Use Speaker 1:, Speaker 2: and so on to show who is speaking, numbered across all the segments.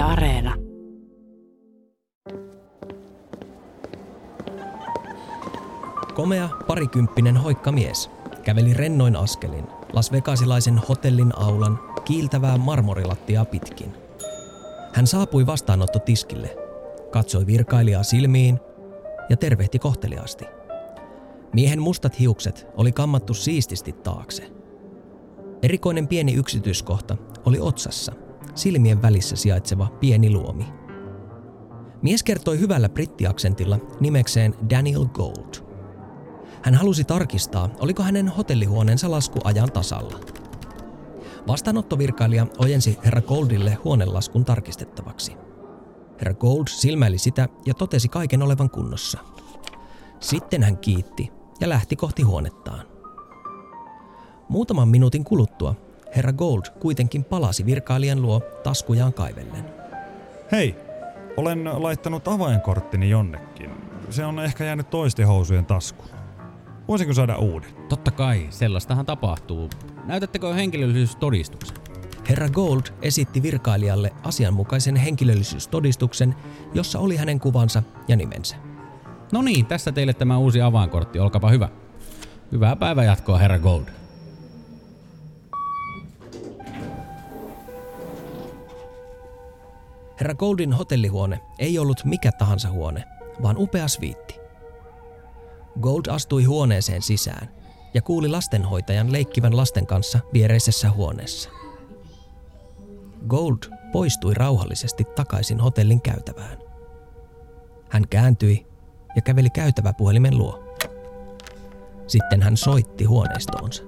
Speaker 1: Areena.
Speaker 2: Komea parikymppinen hoikkamies käveli rennoin askelin Las Vegasilaisen hotellin aulan kiiltävää marmorilattiaa pitkin. Hän saapui vastaanottotiskille, katsoi virkailijaa silmiin ja tervehti kohteliaasti. Miehen mustat hiukset oli kammattu siististi taakse. Erikoinen pieni yksityiskohta oli otsassa, silmien välissä sijaitseva pieni luomi. Mies kertoi hyvällä brittiaksentilla nimekseen Daniel Gold – hän halusi tarkistaa, oliko hänen hotellihuoneensa lasku ajan tasalla. Vastaanottovirkailija ojensi herra Goldille huonelaskun tarkistettavaksi. Herra Gold silmäili sitä ja totesi kaiken olevan kunnossa. Sitten hän kiitti ja lähti kohti huonettaan. Muutaman minuutin kuluttua herra Gold kuitenkin palasi virkailijan luo taskujaan kaivellen.
Speaker 3: Hei, olen laittanut avainkorttini jonnekin. Se on ehkä jäänyt toisten housujen taskuun. Voisinko saada uuden?
Speaker 4: Totta kai, sellaistahan tapahtuu. Näytättekö henkilöllisyystodistuksen?
Speaker 2: Herra Gold esitti virkailijalle asianmukaisen henkilöllisyystodistuksen, jossa oli hänen kuvansa ja nimensä.
Speaker 4: No niin, tässä teille tämä uusi avainkortti, olkapa hyvä. Hyvää päivänjatkoa, herra Gold.
Speaker 2: Herra Goldin hotellihuone ei ollut mikä tahansa huone, vaan upea sviitti. Gold astui huoneeseen sisään ja kuuli lastenhoitajan leikkivän lasten kanssa viereisessä huoneessa. Gold poistui rauhallisesti takaisin hotellin käytävään. Hän kääntyi ja käveli käytävä puhelimen luo. Sitten hän soitti huoneistoonsa.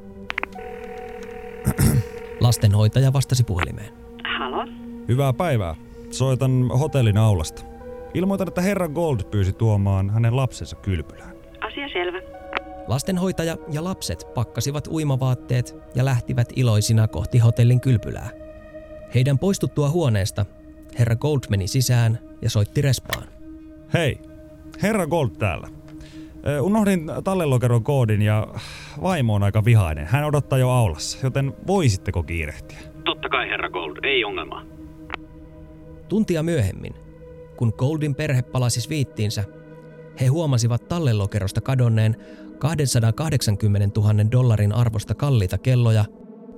Speaker 2: Lastenhoitaja vastasi puhelimeen.
Speaker 1: Halo?
Speaker 3: Hyvää päivää. Soitan hotellin aulasta. Ilmoitan, että herra Gold pyysi tuomaan hänen lapsensa kylpylään.
Speaker 1: Asia selvä.
Speaker 2: Lastenhoitaja ja lapset pakkasivat uimavaatteet ja lähtivät iloisina kohti hotellin kylpylää. Heidän poistuttua huoneesta herra Gold meni sisään ja soitti respaan.
Speaker 3: Hei, herra Gold täällä. Unohdin tallelokeron koodin ja vaimo on aika vihainen. Hän odottaa jo aulassa, joten voisitteko kiirehtiä?
Speaker 5: Totta kai, herra Gold, ei ongelmaa.
Speaker 2: Tuntia myöhemmin, kun Goldin perhe palasi sviittiinsä, he huomasivat tallelokerosta kadonneen 280 000 dollarin arvosta kalliita kelloja,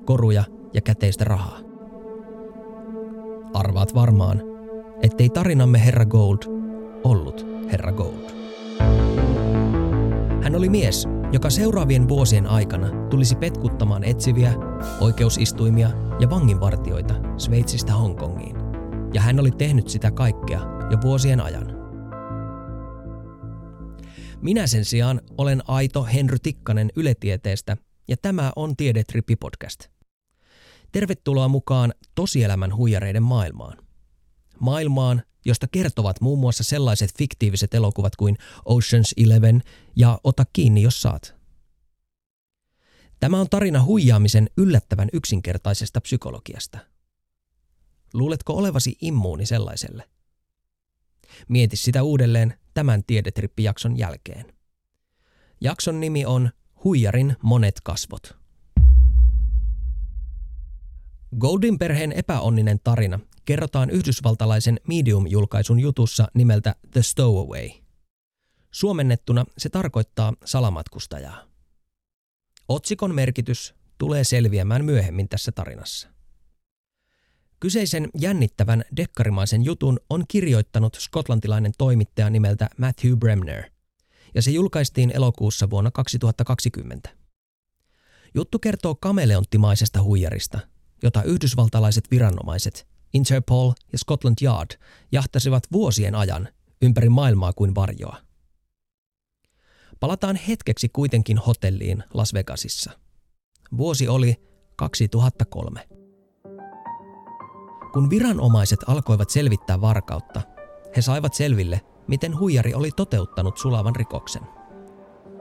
Speaker 2: koruja ja käteistä rahaa. Arvaat varmaan, ettei tarinamme Herra Gold ollut Herra Gold. Hän oli mies, joka seuraavien vuosien aikana tulisi petkuttamaan etsiviä, oikeusistuimia ja vanginvartioita Sveitsistä Hongkongiin. Ja hän oli tehnyt sitä kaikkea jo vuosien ajan. Minä sen sijaan olen aito Henry Tikkanen Yle-tieteestä ja tämä on Tiedetrippi podcast. Tervetuloa mukaan tosielämän huijareiden maailmaan. Maailmaan, josta kertovat muun muassa sellaiset fiktiiviset elokuvat kuin Ocean's Eleven ja Ota kiinni, jos saat. Tämä on tarina huijaamisen yllättävän yksinkertaisesta psykologiasta. Luuletko olevasi immuuni sellaiselle? Mieti sitä uudelleen tämän Tiedetrippi-jakson jälkeen. Jakson nimi on Huijarin monet kasvot. Goldin perheen epäonninen tarina kerrotaan yhdysvaltalaisen Medium-julkaisun jutussa nimeltä The Stowaway. Suomennettuna se tarkoittaa salamatkustajaa. Otsikon merkitys tulee selviämään myöhemmin tässä tarinassa. Kyseisen jännittävän dekkarimaisen jutun on kirjoittanut skotlantilainen toimittaja nimeltä Matthew Bremner, ja se julkaistiin elokuussa vuonna 2020. Juttu kertoo kameleonttimaisesta huijarista, jota yhdysvaltalaiset viranomaiset, Interpol ja Scotland Yard jahtasivat vuosien ajan ympäri maailmaa kuin varjoa. Palataan hetkeksi kuitenkin hotelliin Las Vegasissa. Vuosi oli 2003. Kun viranomaiset alkoivat selvittää varkautta, he saivat selville, miten huijari oli toteuttanut sulavan rikoksen.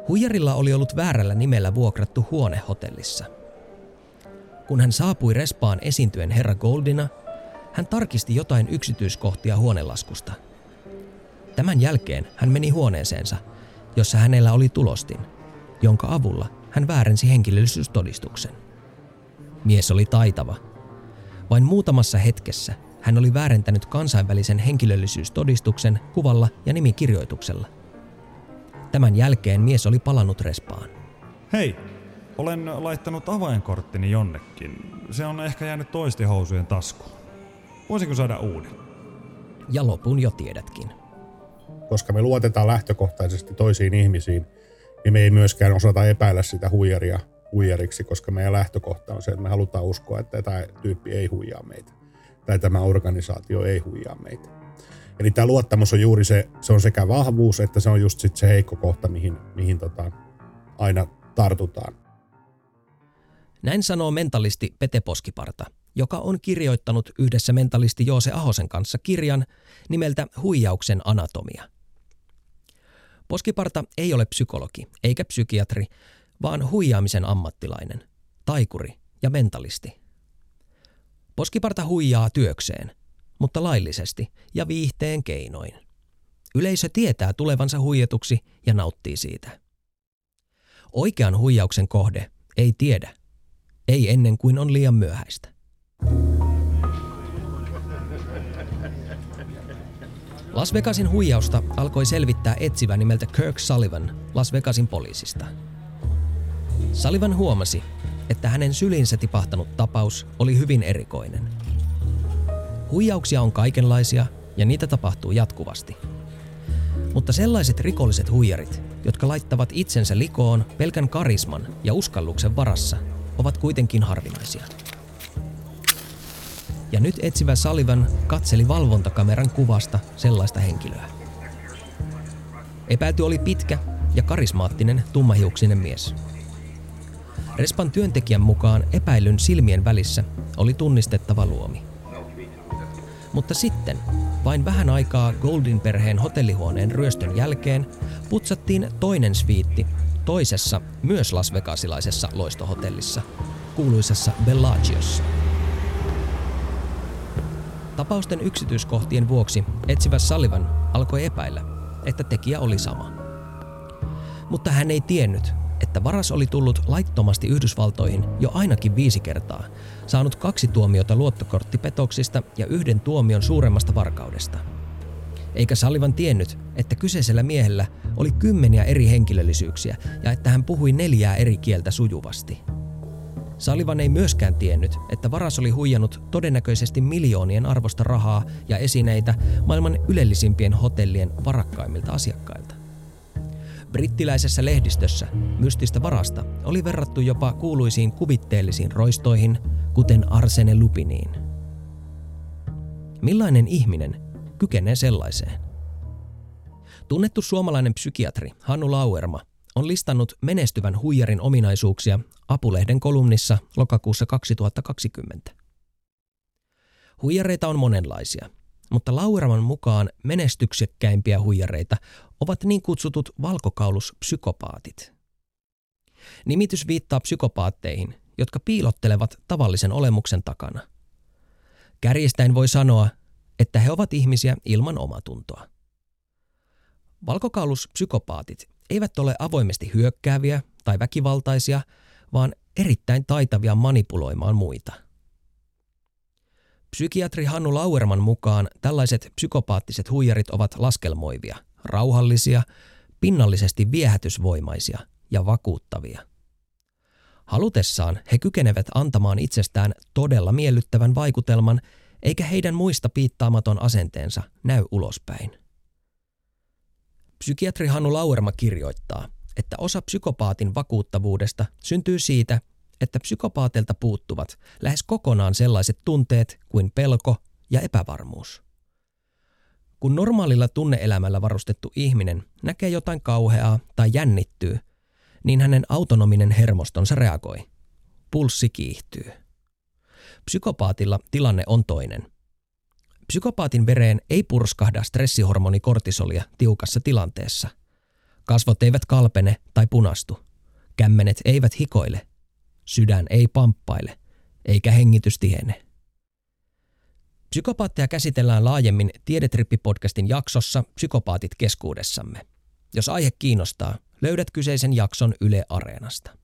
Speaker 2: Huijarilla oli ollut väärällä nimellä vuokrattu huone hotellissa. Kun hän saapui respaan esiintyen herra Goldina, hän tarkisti jotain yksityiskohtia huonelaskusta. Tämän jälkeen hän meni huoneeseensa, jossa hänellä oli tulostin, jonka avulla hän väärensi henkilöllisyystodistuksen. Mies oli taitava – vain muutamassa hetkessä hän oli väärentänyt kansainvälisen henkilöllisyystodistuksen kuvalla ja nimikirjoituksella. Tämän jälkeen mies oli palannut respaan.
Speaker 3: Hei, olen laittanut avainkorttini jonnekin. Se on ehkä jäänyt toisten housujen taskuun. Voisinko saada uuden?
Speaker 2: Ja lopun jo tiedätkin.
Speaker 1: Koska me luotetaan lähtökohtaisesti toisiin ihmisiin, niin me ei myöskään osata epäillä sitä huijaria huijariksi, koska meidän lähtökohta on se, että me halutaan uskoa, että tämä tyyppi ei huijaa meitä. Tai tämä organisaatio ei huijaa meitä. Eli tämä luottamus on juuri se, se on sekä vahvuus, että se on just sit se heikko kohta, mihin, mihin tota, aina tartutaan.
Speaker 2: Näin sanoo mentalisti Pete Poskiparta, joka on kirjoittanut yhdessä mentalisti Joose Ahosen kanssa kirjan nimeltä Huijauksen anatomia. Poskiparta ei ole psykologi eikä psykiatri, vaan huijaamisen ammattilainen, taikuri ja mentalisti. Poskiparta huijaa työkseen, mutta laillisesti ja viihteen keinoin. Yleisö tietää tulevansa huijatuksi ja nauttii siitä. Oikean huijauksen kohde ei tiedä, ei ennen kuin on liian myöhäistä. Las Vegasin huijausta alkoi selvittää etsivä nimeltä Kirk Sullivan Las Vegasin poliisista. Sullivan huomasi, että hänen sylinsä tipahtanut tapaus oli hyvin erikoinen. Huijauksia on kaikenlaisia ja niitä tapahtuu jatkuvasti. Mutta sellaiset rikolliset huijarit, jotka laittavat itsensä likoon pelkän karisman ja uskalluksen varassa, ovat kuitenkin harvinaisia. Ja nyt etsivä Sullivan katseli valvontakameran kuvasta sellaista henkilöä. Epäilty oli pitkä ja karismaattinen tummahiuksinen mies. Respan työntekijän mukaan epäilyn silmien välissä oli tunnistettava luomi. Mutta sitten, vain vähän aikaa Goldin perheen hotellihuoneen ryöstön jälkeen, putsattiin toinen sviitti toisessa, myös Las Vegasilaisessa loistohotellissa, kuuluisessa Bellagiossa. Tapausten yksityiskohtien vuoksi etsivä Sullivan alkoi epäillä, että tekijä oli sama. Mutta hän ei tiennyt, että varas oli tullut laittomasti Yhdysvaltoihin jo ainakin viisi kertaa, saanut kaksi tuomiota luottokorttipetoksista ja yhden tuomion suuremmasta varkaudesta. Eikä Salivan tiennyt, että kyseisellä miehellä oli kymmeniä eri henkilöllisyyksiä ja että hän puhui neljää eri kieltä sujuvasti. Salivan ei myöskään tiennyt, että varas oli huijannut todennäköisesti miljoonien arvosta rahaa ja esineitä maailman ylellisimpien hotellien varakkaimmilta asiakkailta. Brittiläisessä lehdistössä mystistä varasta oli verrattu jopa kuuluisiin kuvitteellisiin roistoihin, kuten Arsene Lupiniin. Millainen ihminen kykenee sellaiseen? Tunnettu suomalainen psykiatri Hannu Lauerma on listannut menestyvän huijarin ominaisuuksia Apulehden kolumnissa lokakuussa 2020. Huijareita on monenlaisia – Lauraman mukaan menestyksekkäimpiä huijareita ovat niin kutsutut valkokauluspsykopaatit. Nimitys viittaa psykopaatteihin, jotka piilottelevat tavallisen olemuksen takana. Kärjistäen voi sanoa, että he ovat ihmisiä ilman omatuntoa. Valkokauluspsykopaatit eivät ole avoimesti hyökkääviä tai väkivaltaisia, vaan erittäin taitavia manipuloimaan muita – Psykiatri Hannu Lauerman mukaan tällaiset psykopaattiset huijarit ovat laskelmoivia, rauhallisia, pinnallisesti viehätysvoimaisia ja vakuuttavia. Halutessaan he kykenevät antamaan itsestään todella miellyttävän vaikutelman, eikä heidän muista piittaamaton asenteensa näy ulospäin. Psykiatri Hannu Lauerma kirjoittaa, että osa psykopaatin vakuuttavuudesta syntyy siitä, että psykopaatilta puuttuvat lähes kokonaan sellaiset tunteet kuin pelko ja epävarmuus. Kun normaalilla tunneelämällä varustettu ihminen näkee jotain kauheaa tai jännittyy, niin hänen autonominen hermostonsa reagoi. Pulssi kiihtyy. Psykopaatilla tilanne on toinen. Psykopaatin vereen ei purskahda stressihormoni kortisolia tiukassa tilanteessa. Kasvot eivät kalpene tai punastu. Kämmenet eivät hikoile Sydän ei pamppaile, eikä hengitys tihene. Psykopaatteja käsitellään laajemmin Tiedetrippi-podcastin jaksossa Psykopaatit keskuudessamme. Jos aihe kiinnostaa, löydät kyseisen jakson Yle Areenasta.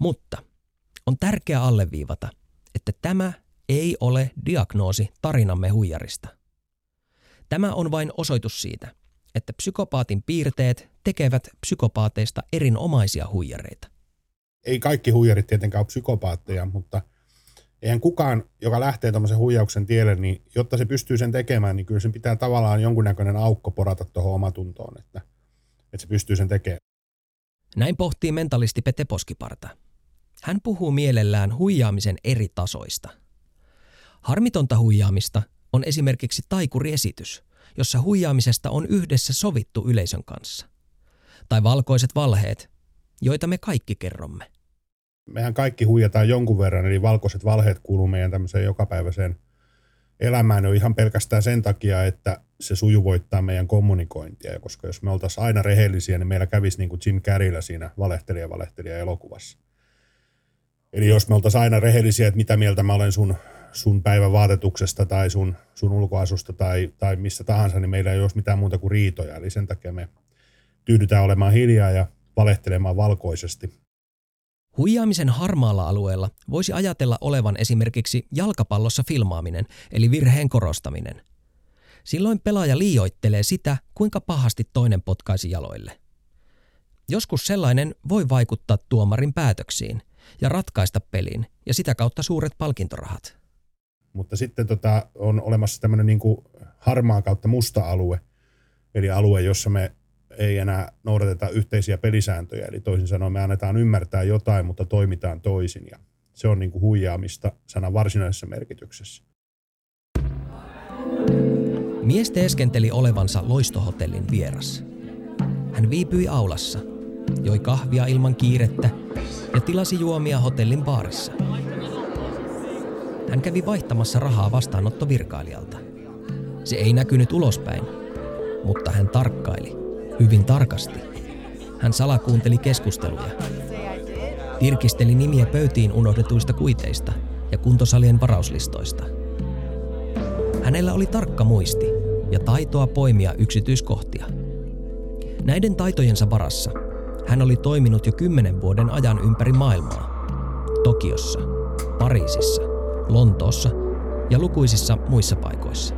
Speaker 2: Mutta on tärkeää alleviivata, että tämä ei ole diagnoosi tarinamme huijarista. Tämä on vain osoitus siitä, että psykopaatin piirteet tekevät psykopaateista erinomaisia huijareita.
Speaker 1: Ei kaikki huijarit tietenkään ole psykopaatteja, mutta eihän kukaan, joka lähtee tuommoisen huijauksen tielle, niin jotta se pystyy sen tekemään, niin kyllä sen pitää tavallaan jonkunnäköinen aukko porata tuohon omatuntoon, että, että se pystyy sen tekemään.
Speaker 2: Näin pohtii mentalisti Pete Poskiparta. Hän puhuu mielellään huijaamisen eri tasoista. Harmitonta huijaamista on esimerkiksi taikuriesitys, jossa huijaamisesta on yhdessä sovittu yleisön kanssa. Tai valkoiset valheet, joita me kaikki kerromme.
Speaker 1: Mehän kaikki huijataan jonkun verran, eli valkoiset valheet kuuluu meidän tämmöiseen jokapäiväiseen elämään jo ihan pelkästään sen takia, että se sujuvoittaa meidän kommunikointia. Koska jos me oltaisiin aina rehellisiä, niin meillä kävisi niin kuin Jim Carreyllä siinä valehtelija valehtelija elokuvassa. Eli jos me oltaisiin aina rehellisiä, että mitä mieltä mä olen sun, sun päivän vaatetuksesta tai sun, sun ulkoasusta tai, tai missä tahansa, niin meillä ei olisi mitään muuta kuin riitoja. Eli sen takia me tyydytään olemaan hiljaa ja valehtelemaan valkoisesti.
Speaker 2: Huijaamisen harmaalla alueella voisi ajatella olevan esimerkiksi jalkapallossa filmaaminen, eli virheen korostaminen. Silloin pelaaja liioittelee sitä, kuinka pahasti toinen potkaisi jaloille. Joskus sellainen voi vaikuttaa tuomarin päätöksiin ja ratkaista pelin ja sitä kautta suuret palkintorahat.
Speaker 1: Mutta sitten tota, on olemassa tämmöinen niin harmaa kautta musta alue, eli alue, jossa me ei enää noudateta yhteisiä pelisääntöjä. Eli toisin sanoen me annetaan ymmärtää jotain, mutta toimitaan toisin. Ja se on niin kuin huijaamista sanan varsinaisessa merkityksessä.
Speaker 2: Mies teeskenteli olevansa loistohotellin vieras. Hän viipyi aulassa, joi kahvia ilman kiirettä ja tilasi juomia hotellin baarissa. Hän kävi vaihtamassa rahaa vastaanottovirkailijalta. Se ei näkynyt ulospäin, mutta hän tarkkaili – hyvin tarkasti. Hän salakuunteli keskusteluja. Tirkisteli nimiä pöytiin unohdetuista kuiteista ja kuntosalien varauslistoista. Hänellä oli tarkka muisti ja taitoa poimia yksityiskohtia. Näiden taitojensa varassa hän oli toiminut jo kymmenen vuoden ajan ympäri maailmaa. Tokiossa, Pariisissa, Lontoossa ja lukuisissa muissa paikoissa.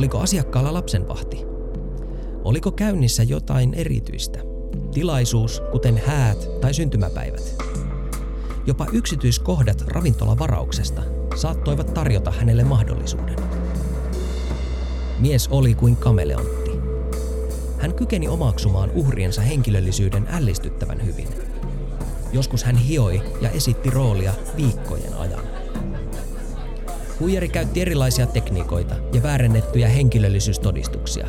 Speaker 2: Oliko asiakkaalla lapsenvahti? Oliko käynnissä jotain erityistä? Tilaisuus, kuten häät tai syntymäpäivät. Jopa yksityiskohdat ravintolavarauksesta saattoivat tarjota hänelle mahdollisuuden. Mies oli kuin kameleontti. Hän kykeni omaksumaan uhriensa henkilöllisyyden ällistyttävän hyvin. Joskus hän hioi ja esitti roolia viikkojen ajan. Huijari käytti erilaisia tekniikoita ja väärennettyjä henkilöllisyystodistuksia,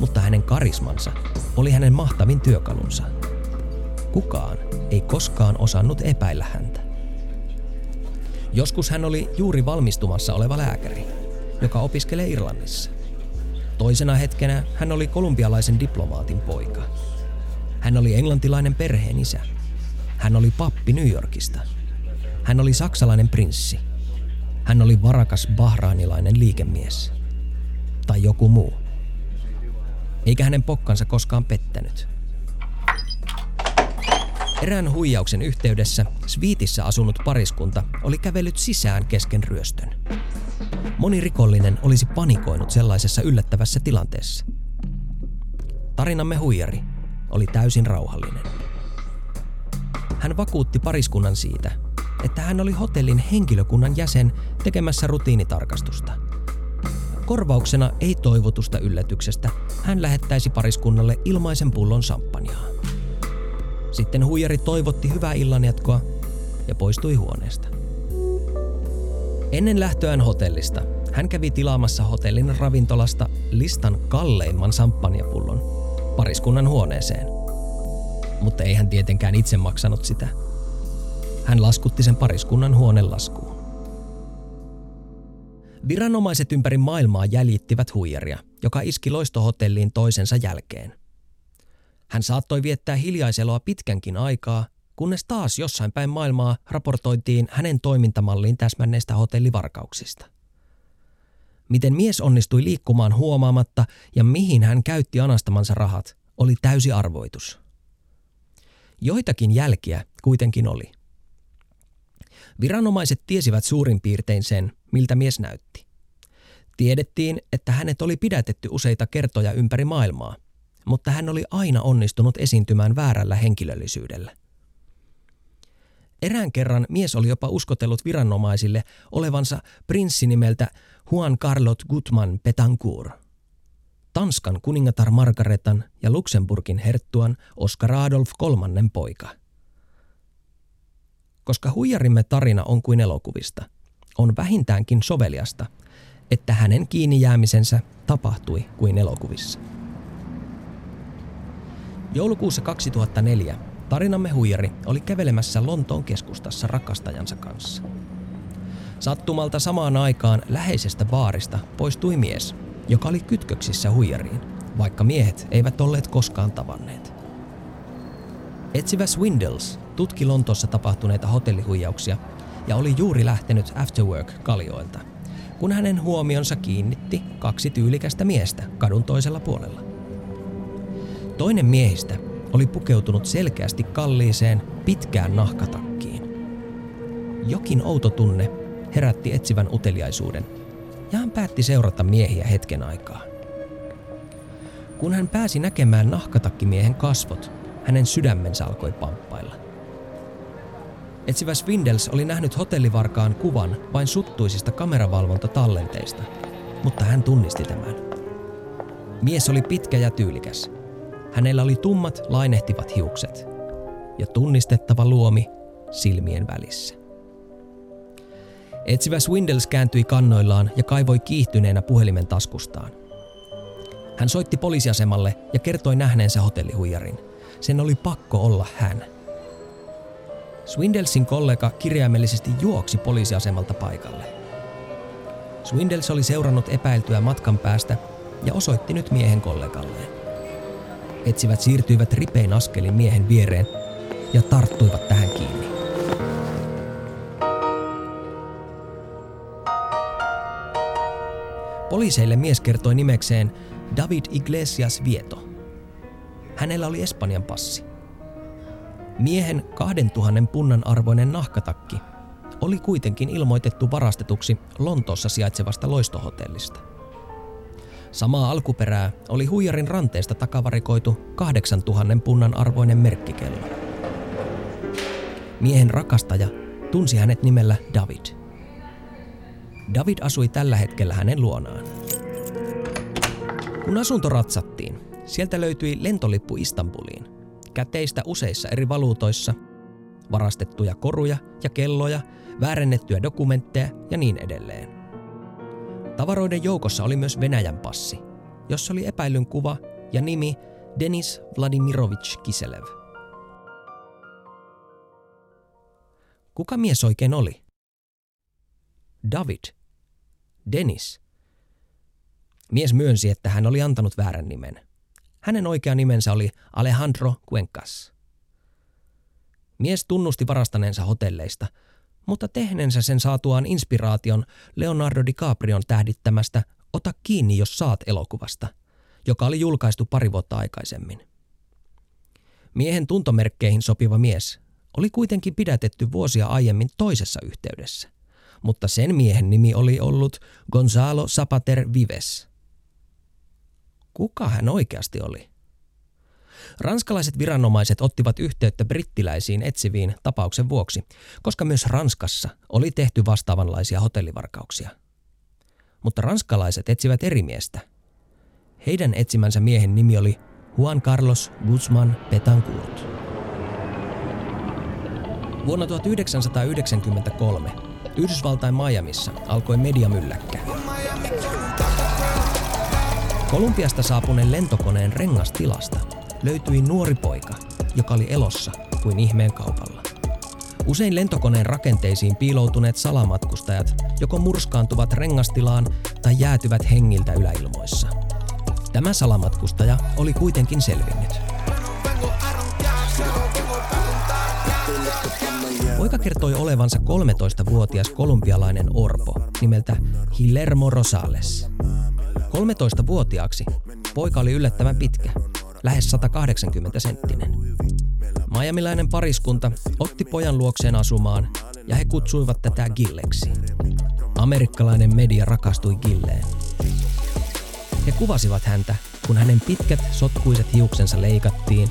Speaker 2: mutta hänen karismansa oli hänen mahtavin työkalunsa. Kukaan ei koskaan osannut epäillä häntä. Joskus hän oli juuri valmistumassa oleva lääkäri, joka opiskelee Irlannissa. Toisena hetkenä hän oli kolumbialaisen diplomaatin poika. Hän oli englantilainen perheen isä. Hän oli pappi New Yorkista. Hän oli saksalainen prinssi – hän oli varakas bahraanilainen liikemies. Tai joku muu. Eikä hänen pokkansa koskaan pettänyt. Erään huijauksen yhteydessä Sviitissä asunut pariskunta oli kävellyt sisään kesken ryöstön. Moni rikollinen olisi panikoinut sellaisessa yllättävässä tilanteessa. Tarinamme huijari oli täysin rauhallinen. Hän vakuutti pariskunnan siitä, että hän oli hotellin henkilökunnan jäsen tekemässä rutiinitarkastusta. Korvauksena ei toivotusta yllätyksestä hän lähettäisi pariskunnalle ilmaisen pullon sampanjaa. Sitten huijari toivotti hyvää illanjatkoa ja poistui huoneesta. Ennen lähtöään hotellista hän kävi tilaamassa hotellin ravintolasta listan kalleimman samppanjapullon pariskunnan huoneeseen. Mutta ei hän tietenkään itse maksanut sitä – hän laskutti sen pariskunnan huonelaskuun. Viranomaiset ympäri maailmaa jäljittivät huijaria, joka iski loistohotelliin toisensa jälkeen. Hän saattoi viettää hiljaiseloa pitkänkin aikaa, kunnes taas jossain päin maailmaa raportoitiin hänen toimintamalliin täsmänneistä hotellivarkauksista. Miten mies onnistui liikkumaan huomaamatta ja mihin hän käytti anastamansa rahat, oli täysi arvoitus. Joitakin jälkiä kuitenkin oli – Viranomaiset tiesivät suurin piirtein sen, miltä mies näytti. Tiedettiin, että hänet oli pidätetty useita kertoja ympäri maailmaa, mutta hän oli aina onnistunut esiintymään väärällä henkilöllisyydellä. Erään kerran mies oli jopa uskotellut viranomaisille olevansa prinssi nimeltä Juan Carlot Gutman Petancourt. Tanskan kuningatar Margaretan ja Luxemburgin herttuan Oscar Adolf kolmannen poika. Koska huijarimme tarina on kuin elokuvista, on vähintäänkin soveliasta, että hänen kiinni jäämisensä tapahtui kuin elokuvissa. Joulukuussa 2004 tarinamme huijari oli kävelemässä Lontoon keskustassa rakastajansa kanssa. Sattumalta samaan aikaan läheisestä baarista poistui mies, joka oli kytköksissä huijariin, vaikka miehet eivät olleet koskaan tavanneet. Etsivä Swindles tutki Lontoossa tapahtuneita hotellihuijauksia ja oli juuri lähtenyt Afterwork kaljoilta, kun hänen huomionsa kiinnitti kaksi tyylikästä miestä kadun toisella puolella. Toinen miehistä oli pukeutunut selkeästi kalliiseen, pitkään nahkatakkiin. Jokin outo tunne herätti etsivän uteliaisuuden, ja hän päätti seurata miehiä hetken aikaa. Kun hän pääsi näkemään nahkatakkimiehen kasvot, hänen sydämensä alkoi pamppailla. Etsivä Swindels oli nähnyt hotellivarkaan kuvan vain suttuisista kameravalvontatallenteista, mutta hän tunnisti tämän. Mies oli pitkä ja tyylikäs. Hänellä oli tummat, lainehtivat hiukset ja tunnistettava luomi silmien välissä. Etsivä Swindles kääntyi kannoillaan ja kaivoi kiihtyneenä puhelimen taskustaan. Hän soitti poliisiasemalle ja kertoi nähneensä hotellihuijarin. Sen oli pakko olla hän. Swindelsin kollega kirjaimellisesti juoksi poliisiasemalta paikalle. Swindles oli seurannut epäiltyä matkan päästä ja osoitti nyt miehen kollegalleen. Etsivät siirtyivät ripein askelin miehen viereen ja tarttuivat tähän kiinni. Poliiseille mies kertoi nimekseen David Iglesias Vieto. Hänellä oli Espanjan passi. Miehen 2000 punnan arvoinen nahkatakki oli kuitenkin ilmoitettu varastetuksi Lontoossa sijaitsevasta loistohotellista. Samaa alkuperää oli huijarin ranteesta takavarikoitu 8000 punnan arvoinen merkkikello. Miehen rakastaja tunsi hänet nimellä David – David asui tällä hetkellä hänen luonaan. Kun asunto ratsattiin, sieltä löytyi lentolippu Istanbuliin, käteistä useissa eri valuutoissa, varastettuja koruja ja kelloja, väärennettyjä dokumentteja ja niin edelleen. Tavaroiden joukossa oli myös Venäjän passi, jossa oli epäilyn kuva ja nimi Denis Vladimirovich Kiselev. Kuka mies oikein oli? David – Dennis. Mies myönsi, että hän oli antanut väärän nimen. Hänen oikea nimensä oli Alejandro Cuencas. Mies tunnusti varastaneensa hotelleista, mutta tehneensä sen saatuaan inspiraation Leonardo DiCaprion tähdittämästä Ota kiinni, jos saat elokuvasta, joka oli julkaistu pari vuotta aikaisemmin. Miehen tuntomerkkeihin sopiva mies oli kuitenkin pidätetty vuosia aiemmin toisessa yhteydessä mutta sen miehen nimi oli ollut Gonzalo Zapater Vives. Kuka hän oikeasti oli? Ranskalaiset viranomaiset ottivat yhteyttä brittiläisiin etsiviin tapauksen vuoksi, koska myös Ranskassa oli tehty vastaavanlaisia hotellivarkauksia. Mutta ranskalaiset etsivät eri miestä. Heidän etsimänsä miehen nimi oli Juan Carlos Guzman Betancourt. Vuonna 1993 Yhdysvaltain Miamiissa alkoi mediamylläkkä. Kolumbiasta saapuneen lentokoneen rengastilasta löytyi nuori poika, joka oli elossa kuin ihmeen kaupalla. Usein lentokoneen rakenteisiin piiloutuneet salamatkustajat joko murskaantuvat rengastilaan tai jäätyvät hengiltä yläilmoissa. Tämä salamatkustaja oli kuitenkin selvinnyt. Poika kertoi olevansa 13-vuotias kolumbialainen orpo nimeltä Hilermo Rosales. 13-vuotiaaksi poika oli yllättävän pitkä, lähes 180 senttinen. Miamilainen pariskunta otti pojan luokseen asumaan ja he kutsuivat tätä Gilleksi. Amerikkalainen media rakastui Gilleen. He kuvasivat häntä, kun hänen pitkät sotkuiset hiuksensa leikattiin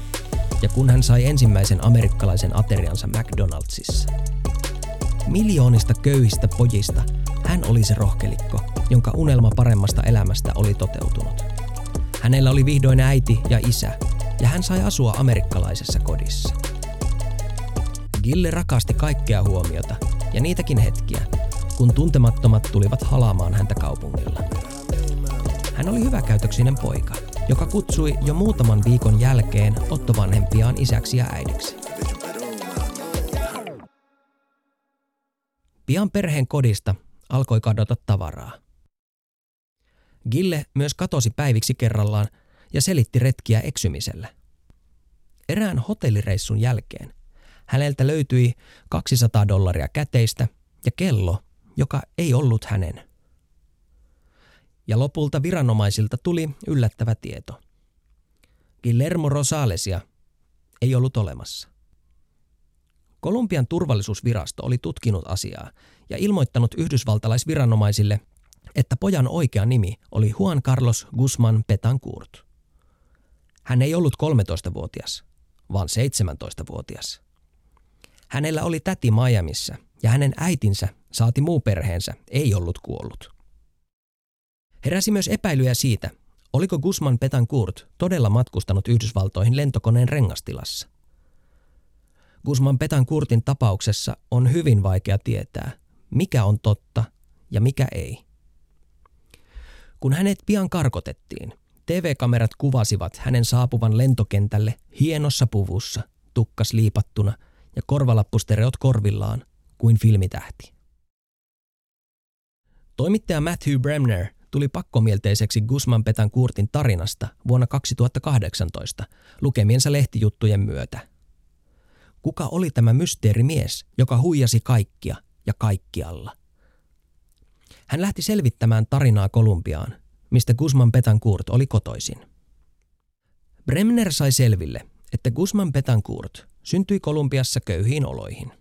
Speaker 2: ja kun hän sai ensimmäisen amerikkalaisen ateriansa McDonaldsissa. Miljoonista köyhistä pojista hän oli se rohkelikko, jonka unelma paremmasta elämästä oli toteutunut. Hänellä oli vihdoin äiti ja isä, ja hän sai asua amerikkalaisessa kodissa. Gille rakasti kaikkea huomiota ja niitäkin hetkiä, kun tuntemattomat tulivat halaamaan häntä kaupungilla. Hän oli hyväkäytöksinen poika, joka kutsui jo muutaman viikon jälkeen ottovanhempiaan isäksi ja äidiksi. Pian perheen kodista alkoi kadota tavaraa. Gille myös katosi päiviksi kerrallaan ja selitti retkiä eksymisellä. Erään hotellireissun jälkeen häneltä löytyi 200 dollaria käteistä ja kello, joka ei ollut hänen. Ja lopulta viranomaisilta tuli yllättävä tieto. Guillermo Rosalesia ei ollut olemassa. Kolumbian turvallisuusvirasto oli tutkinut asiaa ja ilmoittanut yhdysvaltalaisviranomaisille, että pojan oikea nimi oli Juan Carlos Guzman Petancourt. Hän ei ollut 13-vuotias, vaan 17-vuotias. Hänellä oli täti Miamiissa ja hänen äitinsä, saati muu perheensä, ei ollut kuollut. Heräsi myös epäilyjä siitä, oliko Guzman Petancourt todella matkustanut Yhdysvaltoihin lentokoneen rengastilassa. Guzman Petancourtin tapauksessa on hyvin vaikea tietää, mikä on totta ja mikä ei. Kun hänet pian karkotettiin, TV-kamerat kuvasivat hänen saapuvan lentokentälle hienossa puvussa, tukkas liipattuna ja korvalappustereot korvillaan kuin filmitähti. Toimittaja Matthew Bremner tuli pakkomielteiseksi Guzman Petancourtin tarinasta vuonna 2018 lukemiensa lehtijuttujen myötä. Kuka oli tämä mysteerimies, joka huijasi kaikkia ja kaikkialla? Hän lähti selvittämään tarinaa Kolumbiaan, mistä Guzman Petancourt oli kotoisin. Bremner sai selville, että Guzman Petancourt syntyi Kolumbiassa köyhiin oloihin.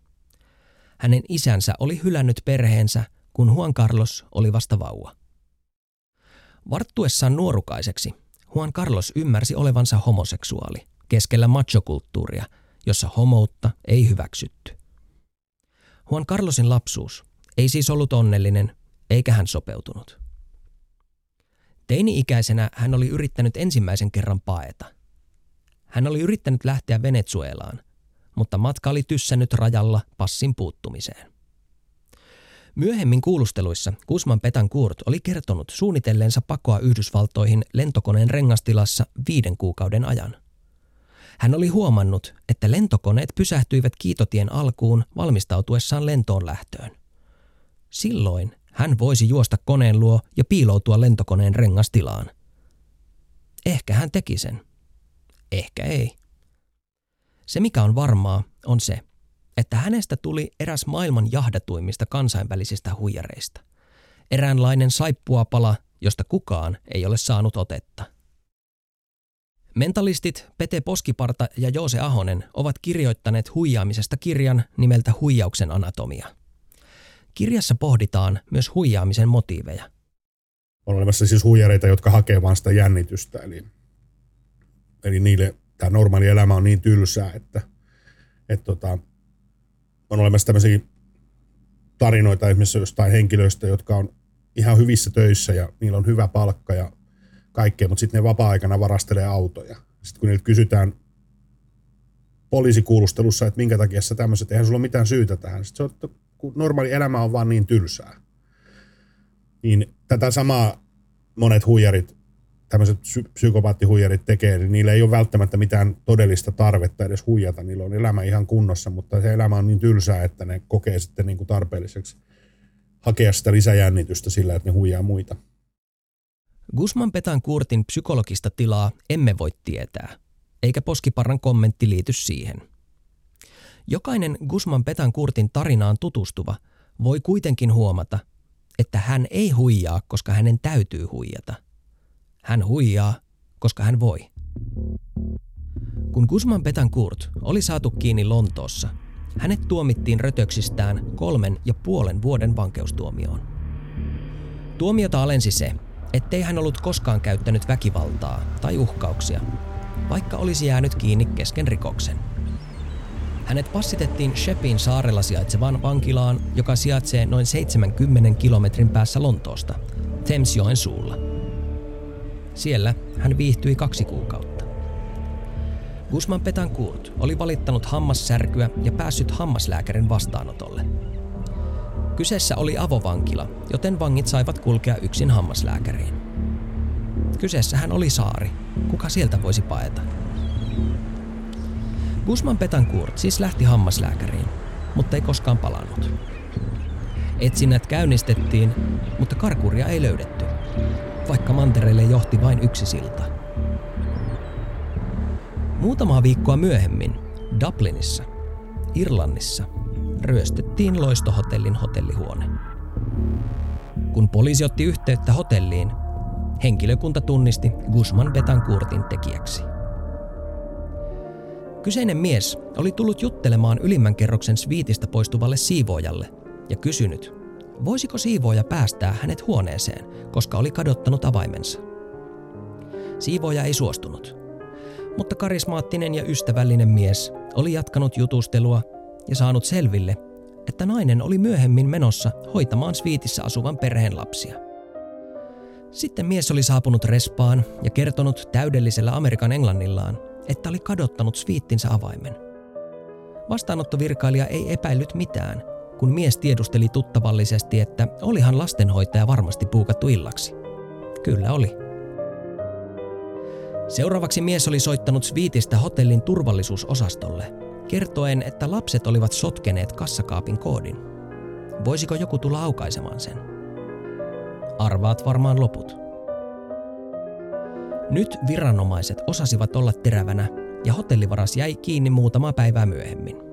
Speaker 2: Hänen isänsä oli hylännyt perheensä, kun Juan Carlos oli vasta vauva. Varttuessaan nuorukaiseksi Juan Carlos ymmärsi olevansa homoseksuaali keskellä machokulttuuria, jossa homoutta ei hyväksytty. Juan Carlosin lapsuus ei siis ollut onnellinen, eikä hän sopeutunut. Teini-ikäisenä hän oli yrittänyt ensimmäisen kerran paeta. Hän oli yrittänyt lähteä Venezuelaan, mutta matka oli tyssännyt rajalla passin puuttumiseen. Myöhemmin kuulusteluissa Kusman Kurt oli kertonut suunnitelleensa pakoa Yhdysvaltoihin lentokoneen rengastilassa viiden kuukauden ajan. Hän oli huomannut, että lentokoneet pysähtyivät kiitotien alkuun valmistautuessaan lentoon lähtöön. Silloin hän voisi juosta koneen luo ja piiloutua lentokoneen rengastilaan. Ehkä hän teki sen. Ehkä ei. Se mikä on varmaa on se, että hänestä tuli eräs maailman jahdatuimmista kansainvälisistä huijareista. Eräänlainen saippuapala, josta kukaan ei ole saanut otetta. Mentalistit Pete Poskiparta ja Joose Ahonen ovat kirjoittaneet huijaamisesta kirjan nimeltä Huijauksen anatomia. Kirjassa pohditaan myös huijaamisen motiiveja.
Speaker 1: On olemassa siis huijareita, jotka hakee vain sitä jännitystä, eli, eli niille tämä normaali elämä on niin tylsää, että, että tota, on olemassa tämmöisiä tarinoita esimerkiksi jostain henkilöistä, jotka on ihan hyvissä töissä ja niillä on hyvä palkka ja kaikkea, mutta sitten ne vapaa-aikana varastelee autoja. Sitten kun niiltä kysytään poliisikuulustelussa, että minkä takia sä tämmöiset, eihän sulla ole mitään syytä tähän. Sitten se on, että kun normaali elämä on vaan niin tylsää. Niin tätä samaa monet huijarit tämmöiset psykopaattihuijarit tekee, niin niillä ei ole välttämättä mitään todellista tarvetta edes huijata. Niillä on elämä ihan kunnossa, mutta se elämä on niin tylsää, että ne kokee sitten niin kuin tarpeelliseksi hakea sitä lisäjännitystä sillä, että ne huijaa muita.
Speaker 2: Guzman Petan Kurtin psykologista tilaa emme voi tietää, eikä Poskiparran kommentti liity siihen. Jokainen Guzman Petan Kurtin tarinaan tutustuva voi kuitenkin huomata, että hän ei huijaa, koska hänen täytyy huijata – hän huijaa, koska hän voi. Kun Guzman Betancourt oli saatu kiinni Lontoossa, hänet tuomittiin rötöksistään kolmen ja puolen vuoden vankeustuomioon. Tuomiota alensi se, ettei hän ollut koskaan käyttänyt väkivaltaa tai uhkauksia, vaikka olisi jäänyt kiinni kesken rikoksen. Hänet passitettiin Shepin saarella sijaitsevaan vankilaan, joka sijaitsee noin 70 kilometrin päässä Lontoosta, Thamesjoen suulla. Siellä hän viihtyi kaksi kuukautta. Guzman Petancourt oli valittanut hammassärkyä ja päässyt hammaslääkärin vastaanotolle. Kyseessä oli avovankila, joten vangit saivat kulkea yksin hammaslääkäriin. Kyseessähän oli saari. Kuka sieltä voisi paeta? Guzman Petancourt siis lähti hammaslääkäriin, mutta ei koskaan palannut. Etsinnät käynnistettiin, mutta karkuria ei löydetty, vaikka mantereelle johti vain yksi silta. Muutamaa viikkoa myöhemmin Dublinissa, Irlannissa, ryöstettiin loistohotellin hotellihuone. Kun poliisi otti yhteyttä hotelliin, henkilökunta tunnisti Guzman Betancourtin tekijäksi. Kyseinen mies oli tullut juttelemaan ylimmän kerroksen sviitistä poistuvalle siivoojalle ja kysynyt, voisiko siivooja päästää hänet huoneeseen, koska oli kadottanut avaimensa. Siivooja ei suostunut, mutta karismaattinen ja ystävällinen mies oli jatkanut jutustelua ja saanut selville, että nainen oli myöhemmin menossa hoitamaan sviitissä asuvan perheen lapsia. Sitten mies oli saapunut respaan ja kertonut täydellisellä Amerikan englannillaan, että oli kadottanut sviittinsä avaimen. Vastaanottovirkailija ei epäillyt mitään, kun mies tiedusteli tuttavallisesti, että olihan lastenhoitaja varmasti puukattu illaksi. Kyllä oli. Seuraavaksi mies oli soittanut Sviitistä hotellin turvallisuusosastolle, kertoen, että lapset olivat sotkeneet kassakaapin koodin. Voisiko joku tulla aukaisemaan sen? Arvaat varmaan loput. Nyt viranomaiset osasivat olla terävänä ja hotellivaras jäi kiinni muutama päivää myöhemmin.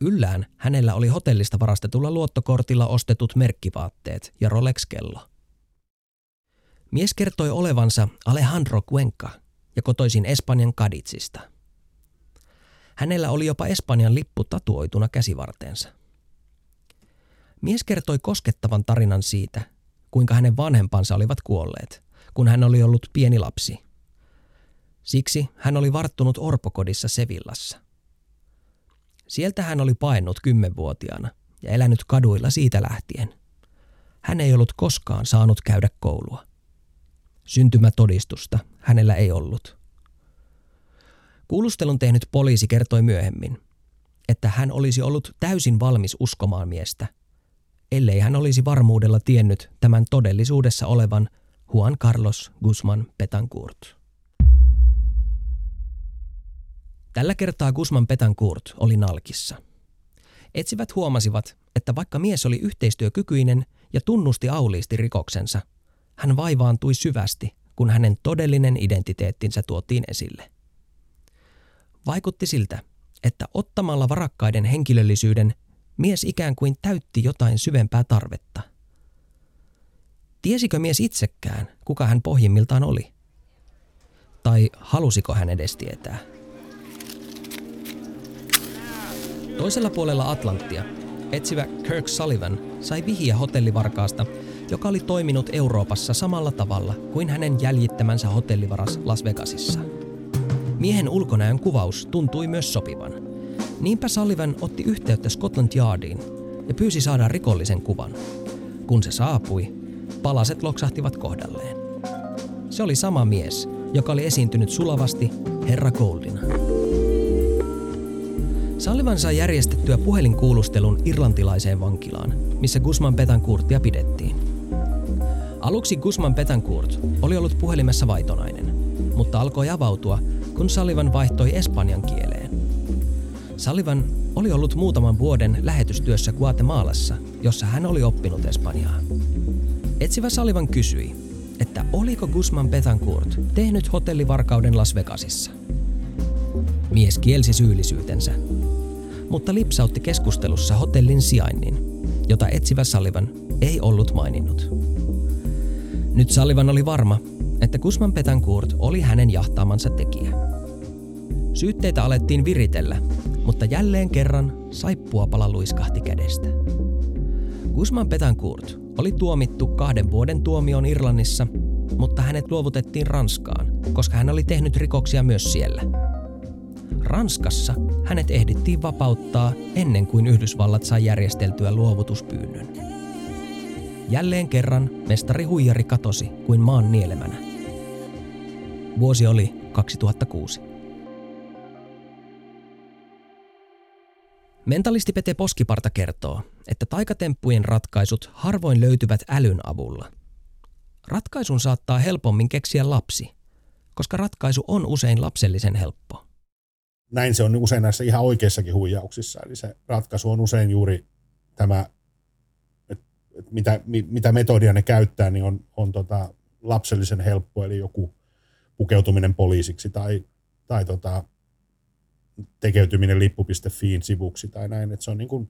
Speaker 2: Yllään hänellä oli hotellista varastetulla luottokortilla ostetut merkkivaatteet ja Rolex-kello. Mies kertoi olevansa Alejandro Cuenca ja kotoisin Espanjan Kaditsista. Hänellä oli jopa Espanjan lippu tatuoituna käsivarteensa. Mies kertoi koskettavan tarinan siitä, kuinka hänen vanhempansa olivat kuolleet, kun hän oli ollut pieni lapsi. Siksi hän oli varttunut orpokodissa Sevillassa. Sieltä hän oli paennut kymmenvuotiaana ja elänyt kaduilla siitä lähtien. Hän ei ollut koskaan saanut käydä koulua. Syntymätodistusta hänellä ei ollut. Kuulustelun tehnyt poliisi kertoi myöhemmin, että hän olisi ollut täysin valmis uskomaan miestä, ellei hän olisi varmuudella tiennyt tämän todellisuudessa olevan Juan Carlos Guzman Petancourt. Tällä kertaa Guzman Petancourt oli nalkissa. Etsivät huomasivat, että vaikka mies oli yhteistyökykyinen ja tunnusti auliisti rikoksensa, hän vaivaantui syvästi, kun hänen todellinen identiteettinsä tuotiin esille. Vaikutti siltä, että ottamalla varakkaiden henkilöllisyyden mies ikään kuin täytti jotain syvempää tarvetta. Tiesikö mies itsekään, kuka hän pohjimmiltaan oli? Tai halusiko hän edes tietää? Toisella puolella Atlanttia etsivä Kirk Sullivan sai vihiä hotellivarkaasta, joka oli toiminut Euroopassa samalla tavalla kuin hänen jäljittämänsä hotellivaras Las Vegasissa. Miehen ulkonäön kuvaus tuntui myös sopivan. Niinpä Sullivan otti yhteyttä Scotland Yardiin ja pyysi saada rikollisen kuvan. Kun se saapui, palaset loksahtivat kohdalleen. Se oli sama mies, joka oli esiintynyt sulavasti Herra Goldina. Sullivan sai järjestettyä puhelinkuulustelun irlantilaiseen vankilaan, missä Guzman Betancourtia pidettiin. Aluksi Guzman Betancourt oli ollut puhelimessa vaitonainen, mutta alkoi avautua, kun Sullivan vaihtoi espanjan kieleen. Sullivan oli ollut muutaman vuoden lähetystyössä Guatemalassa, jossa hän oli oppinut espanjaa. Etsivä Sullivan kysyi, että oliko Guzman Betancourt tehnyt hotellivarkauden Las Vegasissa. Mies kielsi syyllisyytensä, mutta lipsautti keskustelussa hotellin sijainnin, jota etsivä Sullivan ei ollut maininnut. Nyt Sullivan oli varma, että Guzman Betancourt oli hänen jahtaamansa tekijä. Syytteitä alettiin viritellä, mutta jälleen kerran saippuapala luiskahti kädestä. Guzman Betancourt oli tuomittu kahden vuoden tuomioon Irlannissa, mutta hänet luovutettiin Ranskaan, koska hän oli tehnyt rikoksia myös siellä. Ranskassa hänet ehdittiin vapauttaa ennen kuin Yhdysvallat sai järjesteltyä luovutuspyynnön. Jälleen kerran mestari huijari katosi kuin maan nielemänä. Vuosi oli 2006. Mentalisti Pete Poskiparta kertoo, että taikatemppujen ratkaisut harvoin löytyvät älyn avulla. Ratkaisun saattaa helpommin keksiä lapsi, koska ratkaisu on usein lapsellisen helppo.
Speaker 1: Näin se on usein näissä ihan oikeissakin huijauksissa. Eli se ratkaisu on usein juuri tämä, että et mitä, mitä metodia ne käyttää, niin on, on tota lapsellisen helppo, eli joku pukeutuminen poliisiksi tai, tai tota, tekeytyminen lippu.fiin sivuksi tai näin. Että se on niin kuin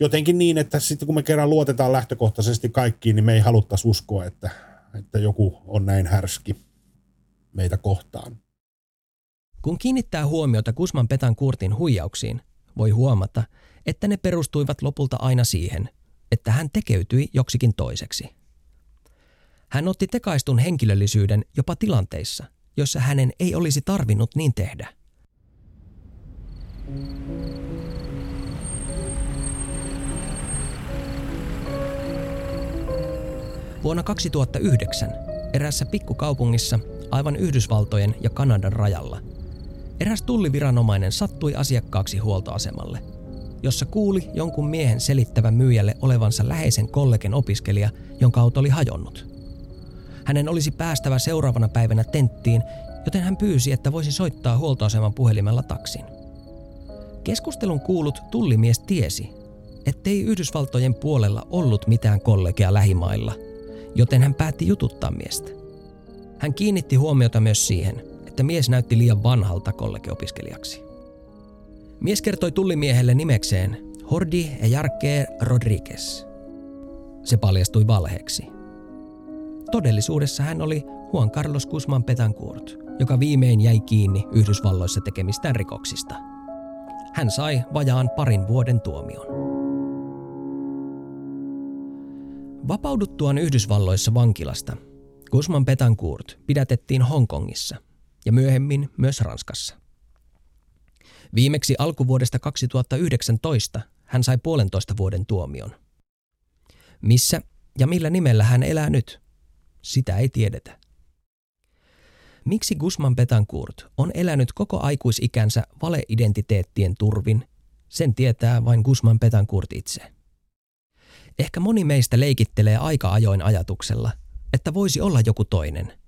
Speaker 1: jotenkin niin, että sitten kun me kerran luotetaan lähtökohtaisesti kaikkiin, niin me ei haluttaisi uskoa, että, että joku on näin härski meitä kohtaan.
Speaker 2: Kun kiinnittää huomiota Kusman Petan Kurtin huijauksiin, voi huomata, että ne perustuivat lopulta aina siihen, että hän tekeytyi joksikin toiseksi. Hän otti tekaistun henkilöllisyyden jopa tilanteissa, joissa hänen ei olisi tarvinnut niin tehdä – Vuonna 2009 erässä pikkukaupungissa aivan Yhdysvaltojen ja Kanadan rajalla eräs tulliviranomainen sattui asiakkaaksi huoltoasemalle, jossa kuuli jonkun miehen selittävän myyjälle olevansa läheisen kollegen opiskelija, jonka auto oli hajonnut. Hänen olisi päästävä seuraavana päivänä tenttiin, joten hän pyysi, että voisi soittaa huoltoaseman puhelimella taksin. Keskustelun kuulut tullimies tiesi, ettei Yhdysvaltojen puolella ollut mitään kollegea lähimailla, joten hän päätti jututtaa miestä. Hän kiinnitti huomiota myös siihen, että mies näytti liian vanhalta kollegeopiskelijaksi. Mies kertoi tullimiehelle nimekseen Hordi Ejarke Rodriguez. Se paljastui valheeksi. Todellisuudessa hän oli Juan Carlos Guzman Petancourt, joka viimein jäi kiinni Yhdysvalloissa tekemistään rikoksista – hän sai vajaan parin vuoden tuomion. Vapauduttuaan Yhdysvalloissa vankilasta, Guzman Betancourt pidätettiin Hongkongissa ja myöhemmin myös Ranskassa. Viimeksi alkuvuodesta 2019 hän sai puolentoista vuoden tuomion. Missä ja millä nimellä hän elää nyt? Sitä ei tiedetä. Miksi Guzman Betancourt on elänyt koko aikuisikänsä valeidentiteettien turvin, sen tietää vain Guzman Betancourt itse. Ehkä moni meistä leikittelee aika ajoin ajatuksella, että voisi olla joku toinen.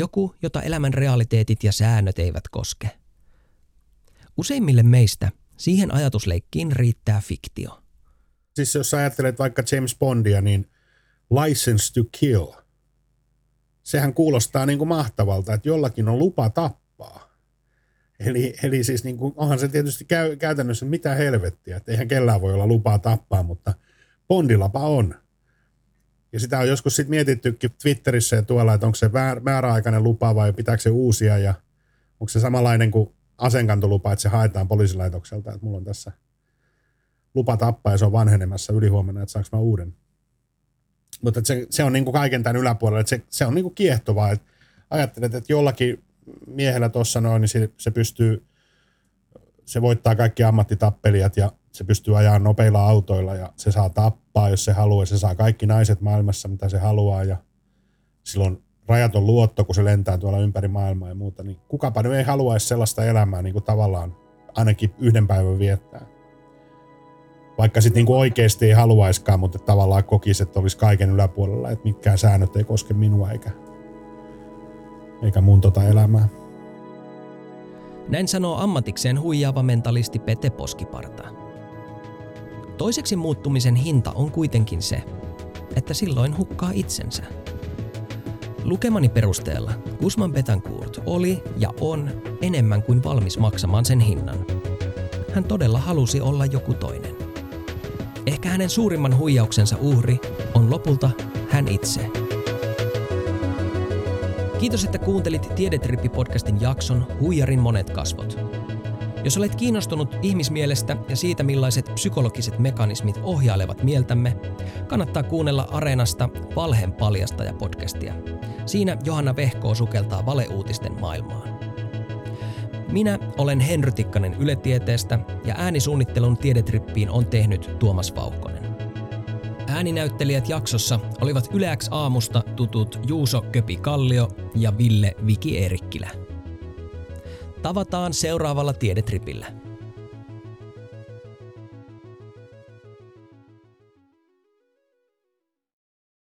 Speaker 2: Joku, jota elämän realiteetit ja säännöt eivät koske. Useimmille meistä siihen ajatusleikkiin riittää fiktio.
Speaker 1: Siis jos ajattelet vaikka James Bondia, niin License to Kill – sehän kuulostaa niin kuin mahtavalta, että jollakin on lupa tappaa. Eli, eli siis niin kuin, onhan se tietysti käy, käytännössä mitä helvettiä, että eihän kellään voi olla lupaa tappaa, mutta Bondilapa on. Ja sitä on joskus sitten mietittykin Twitterissä ja tuolla, että onko se määräaikainen lupa vai pitääkö se uusia ja onko se samanlainen kuin asenkantolupa, että se haetaan poliisilaitokselta, että mulla on tässä lupa tappaa ja se on vanhenemassa ylihuomenna, että saanko mä uuden. Mutta se, se on niin kuin kaiken tämän yläpuolella, että se, se on niin kuin kiehtovaa. Että ajattelet, että jollakin miehellä tuossa noin, niin se, se pystyy, se voittaa kaikki ammattitappelijat ja se pystyy ajamaan nopeilla autoilla ja se saa tappaa, jos se haluaa. Se saa kaikki naiset maailmassa, mitä se haluaa ja silloin rajaton luotto, kun se lentää tuolla ympäri maailmaa ja muuta. Niin kukapa nyt ei haluaisi sellaista elämää niin kuin tavallaan ainakin yhden päivän viettää vaikka sitten niinku oikeasti ei haluaiskaan, mutta tavallaan kokisi, että olisi kaiken yläpuolella, että mitkään säännöt ei koske minua eikä, eikä mun tota elämää.
Speaker 2: Näin sanoo ammatikseen huijaava mentalisti Pete Poskiparta. Toiseksi muuttumisen hinta on kuitenkin se, että silloin hukkaa itsensä. Lukemani perusteella Guzman Betancourt oli ja on enemmän kuin valmis maksamaan sen hinnan. Hän todella halusi olla joku toinen. Ehkä hänen suurimman huijauksensa uhri on lopulta hän itse. Kiitos, että kuuntelit Tiedetrippi-podcastin jakson Huijarin monet kasvot. Jos olet kiinnostunut ihmismielestä ja siitä, millaiset psykologiset mekanismit ohjailevat mieltämme, kannattaa kuunnella Areenasta Valheen paljastaja podcastia. Siinä Johanna Vehkoo sukeltaa valeuutisten maailmaan. Minä olen Henry Tikkanen Yle-tieteestä ja äänisuunnittelun tiedetrippiin on tehnyt Tuomas Vauhkonen. Ääninäyttelijät jaksossa olivat Yleäks aamusta tutut Juuso Köpi Kallio ja Ville Viki Erikkilä. Tavataan seuraavalla tiedetripillä.